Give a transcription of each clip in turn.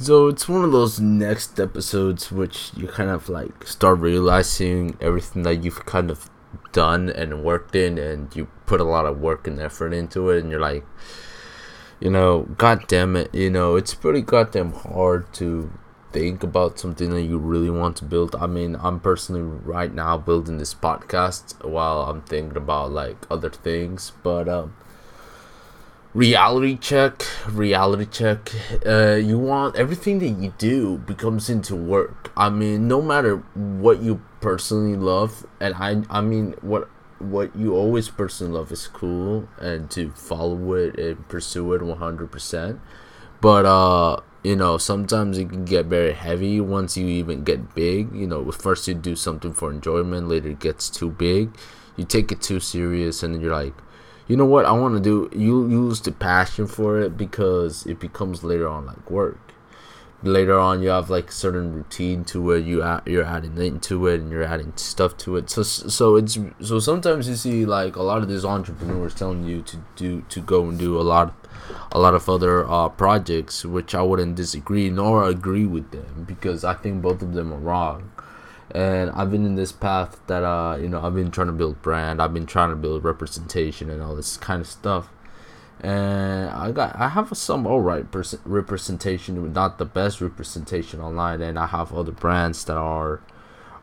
So it's one of those next episodes which you kind of like start realizing everything that you've kind of done and worked in, and you put a lot of work and effort into it, and you're like, you know, god damn it, you know, it's pretty goddamn hard to think about something that you really want to build. I mean, I'm personally right now building this podcast while I'm thinking about like other things, but um reality check reality check uh you want everything that you do becomes into work. I mean no matter what you personally love and i i mean what what you always personally love is cool and to follow it and pursue it 100% but uh you know sometimes it can get very heavy once you even get big. You know first you do something for enjoyment later it gets too big. You take it too serious and then you're like you know what I want to do? You use the passion for it because it becomes later on like work. Later on, you have like a certain routine to where you you're adding into it and you're adding stuff to it. So so it's so sometimes you see like a lot of these entrepreneurs telling you to do to go and do a lot a lot of other uh, projects, which I wouldn't disagree nor agree with them because I think both of them are wrong and I've been in this path that uh you know I've been trying to build brand. I've been trying to build representation and all this kind of stuff. And I got I have some alright pers- representation not the best representation online. And I have other brands that are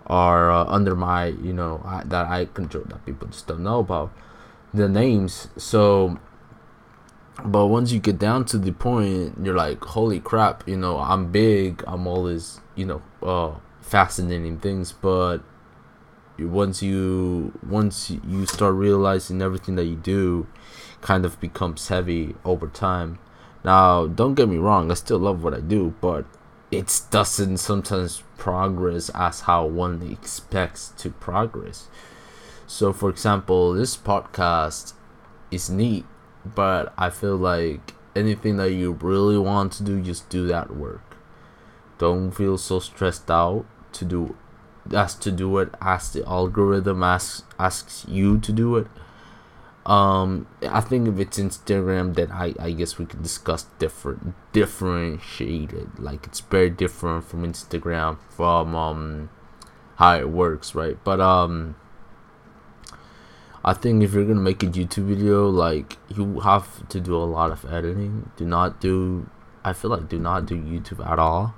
are uh, under my you know I, that I control that people just don't know about the names. So but once you get down to the point you're like holy crap you know I'm big. I'm always you know uh fascinating things but once you once you start realizing everything that you do kind of becomes heavy over time. Now don't get me wrong i still love what i do but it doesn't sometimes progress as how one expects to progress. So for example this podcast is neat but i feel like anything that you really want to do just do that work. Don't feel so stressed out to do as to do it as the algorithm asks asks you to do it. Um i think if it's instagram then i i guess we can discuss different differentiated. Like it's very different from instagram from um how it works right? But um i think if you're gonna make a youtube video like you have to do a lot of editing. Do not do i feel like do not do youtube at all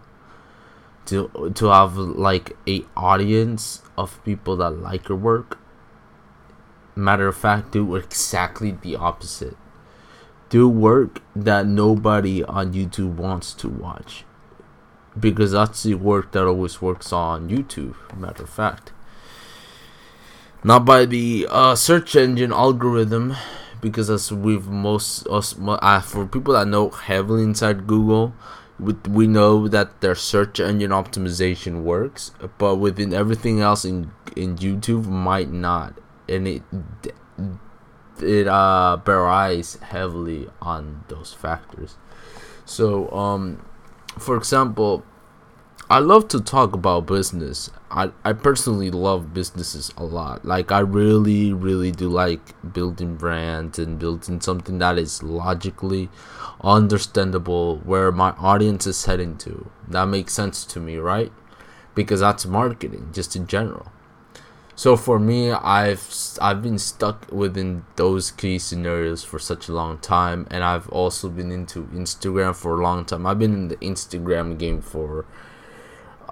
to to have like a audience of people that like your work. Matter of fact do exactly the opposite. Do work that nobody on youtube wants to watch. Because that's the work that always works on youtube matter of fact. Not by the uh, search engine algorithm because as we've most us uh, for people that know heavily inside google we know that their search engine optimization works, but within everything else in in YouTube might not, and it it uh relies heavily on those factors. So um, for example, I love to talk about business. I, I personally love businesses a lot. Like I really really do like building brands and building something that is logically understandable where my audience is heading to. That makes sense to me, right? Because that's marketing just in general. So for me, I've I've been stuck within those key scenarios for such a long time and I've also been into Instagram for a long time. I've been in the Instagram game for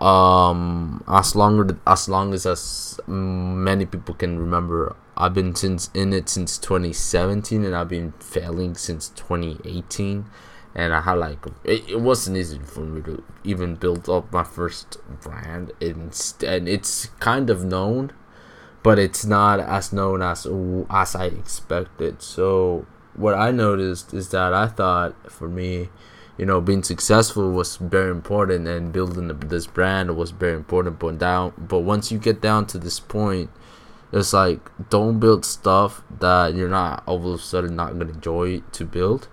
um as long as long as as many people can remember i've been since in it since 2017 and i've been failing since 2018 and i had like it, it wasn't easy for me to even build up my first brand and, and it's kind of known but it's not as known as as i expected. So what i noticed is that i thought for me you know being successful was very important and building this brand was very important but down but once you get down to this point it's like don't build stuff that you're not all of a sudden not gonna enjoy to build.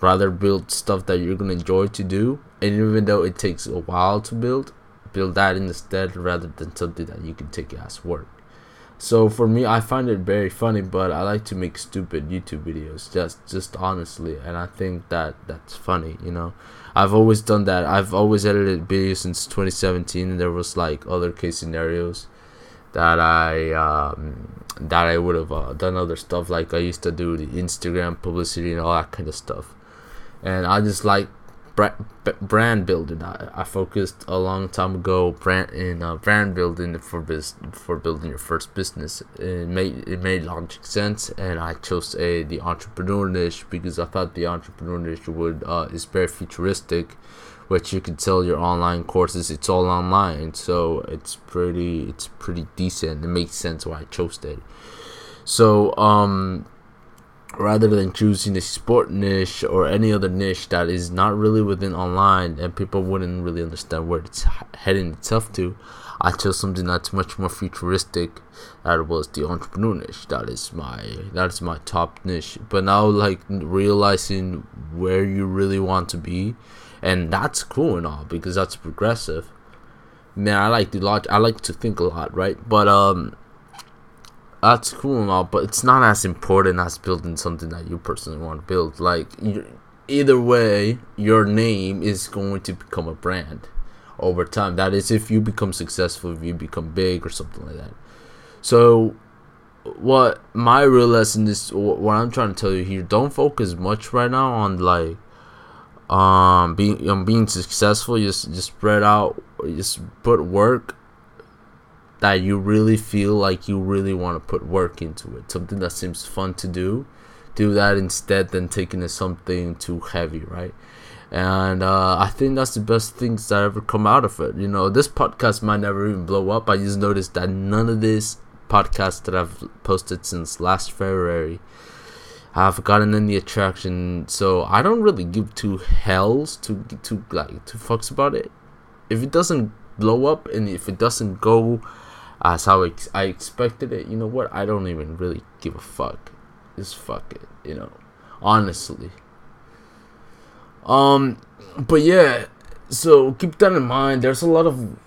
Rather build stuff that you're gonna enjoy to do and even though it takes a while to build build that instead rather than something that you can take as work So for me, I find it very funny, but I like to make stupid YouTube videos, just just honestly, and I think that that's funny. You know, I've always done that. I've always edited videos since 2017, and there was like other case scenarios that I um, that I would have uh, done other stuff. Like I used to do the Instagram publicity and all that kind of stuff, and I just like brand building. I, I focused a long time ago brand in uh, brand building for biz, for building your first business. It made it made logic sense, and I chose a the entrepreneur niche because I thought the entrepreneur niche would uh, is very futuristic, which you can sell your online courses. It's all online, so it's pretty it's pretty decent. It makes sense why I chose it. So um rather than choosing a sport niche or any other niche that is not really within online and people wouldn't really understand where it's heading itself to. I chose something that's much more futuristic that was the entrepreneur niche. That is my that is my top niche. But now like realizing where you really want to be and that's cool and all because that's progressive. Man i like to lot i like to think a lot right? But um that's cool and all, but it's not as important as building something that you personally want to build. Like, either way, your name is going to become a brand over time. That is, if you become successful, if you become big or something like that. So, what my real lesson is, what I'm trying to tell you here, don't focus much right now on like um being being successful. Just just spread out, just put work that you really feel like you really want to put work into it. Something that seems fun to do, do that instead than taking it something too heavy, right? And uh, I think that's the best things that ever come out of it. You know, this podcast might never even blow up. I just noticed that none of this podcast that I've posted since last February have gotten any attraction. So I don't really give two hells to to like two fucks about it. If it doesn't blow up and if it doesn't go as how I expected it. You know what? I don't even really give a fuck. Just fuck it. You know, honestly. Um, but yeah. So keep that in mind. There's a lot of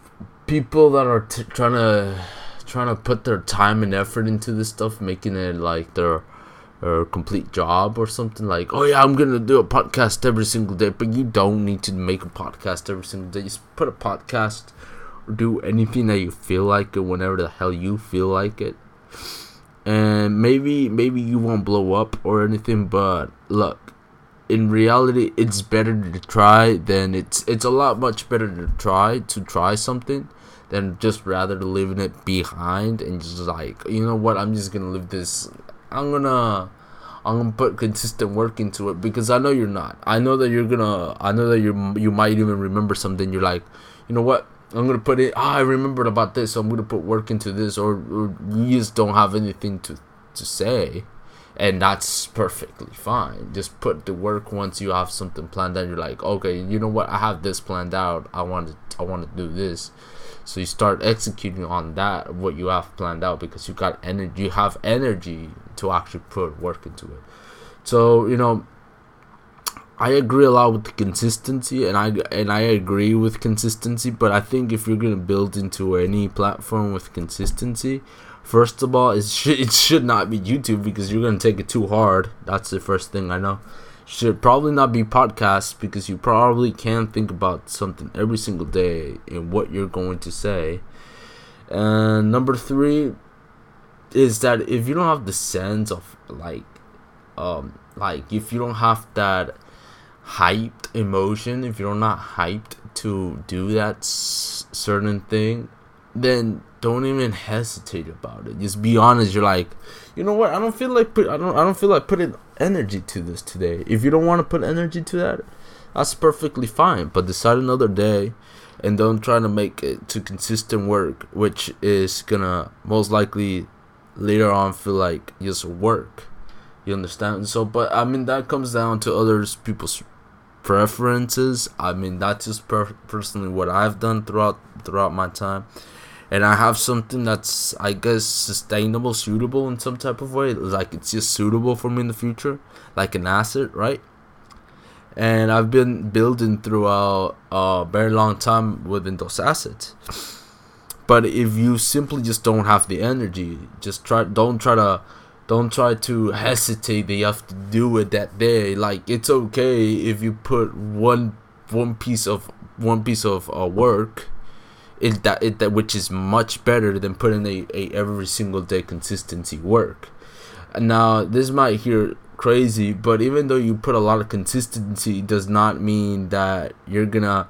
people that are t- trying to trying to put their time and effort into this stuff, making it like their or complete job or something like oh yeah i'm gonna do a podcast every single day but you don't need to make a podcast every single day just put a podcast do anything that you feel like it whenever the hell you feel like it. And maybe maybe you won't blow up or anything, but look, in reality it's better to try than it's it's a lot much better to try to try something than just rather leaving it behind and just like you know what I'm just gonna leave this I'm gonna I'm gonna put consistent work into it because I know you're not. I know that you're gonna. I know that you you might even remember something. You're like, you know what? I'm gonna put it. Ah, I remembered about this, so I'm gonna put work into this, or, or you just don't have anything to to say, and that's perfectly fine. Just put the work once you have something planned out. You're like, okay, you know what? I have this planned out. I want to I want to do this. So you start executing on that what you have planned out because you got energy. You have energy to actually put work into it. So you know I agree a lot with the consistency, and I and I agree with consistency. But I think if you're gonna build into any platform with consistency, first of all, it should it should not be YouTube because you're gonna take it too hard. That's the first thing I know. Should probably not be podcasts because you probably can think about something every single day and what you're going to say. And number three is that if you don't have the sense of like, um, like if you don't have that hyped emotion, if you're not hyped to do that s- certain thing, then don't even hesitate about it. Just be honest. You're like, you know what? I don't feel like put. I don't. I don't feel like putting energy to this today. If you don't want to put energy to that, that's perfectly fine. But decide another day, and don't try to make it to consistent work, which is gonna most likely later on feel like just work. You understand? So, but I mean that comes down to others people's preferences. I mean, that's just per- personally what I've done throughout throughout my time, and I have something that's I guess sustainable, suitable in some type of way. Like it's just suitable for me in the future, like an asset, right? And I've been building throughout a very long time within those assets. but if you simply just don't have the energy just try don't try to don't try to hesitate. That you have to do it that day. Like it's okay if you put one one piece of one piece of uh, work it that it that which is much better than putting a, a every single day consistency work. Now this might hear crazy but even though you put a lot of consistency does not mean that you're gonna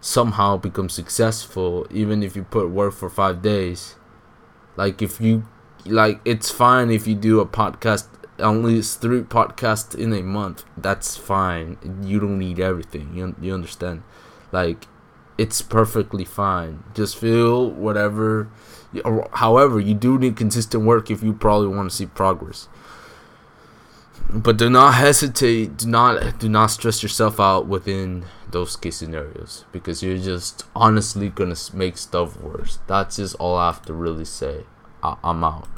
somehow become successful even if you put work for five days. Like if you like it's fine if you do a podcast only three podcasts in a month that's fine. You don't need everything you, you understand? Like it's perfectly fine. Just feel whatever however you do need consistent work if you probably want to see progress. But do not hesitate do not do not stress yourself out within those case scenarios because you're just honestly gonna make stuff worse. That's just all i have to really say. I- i'm out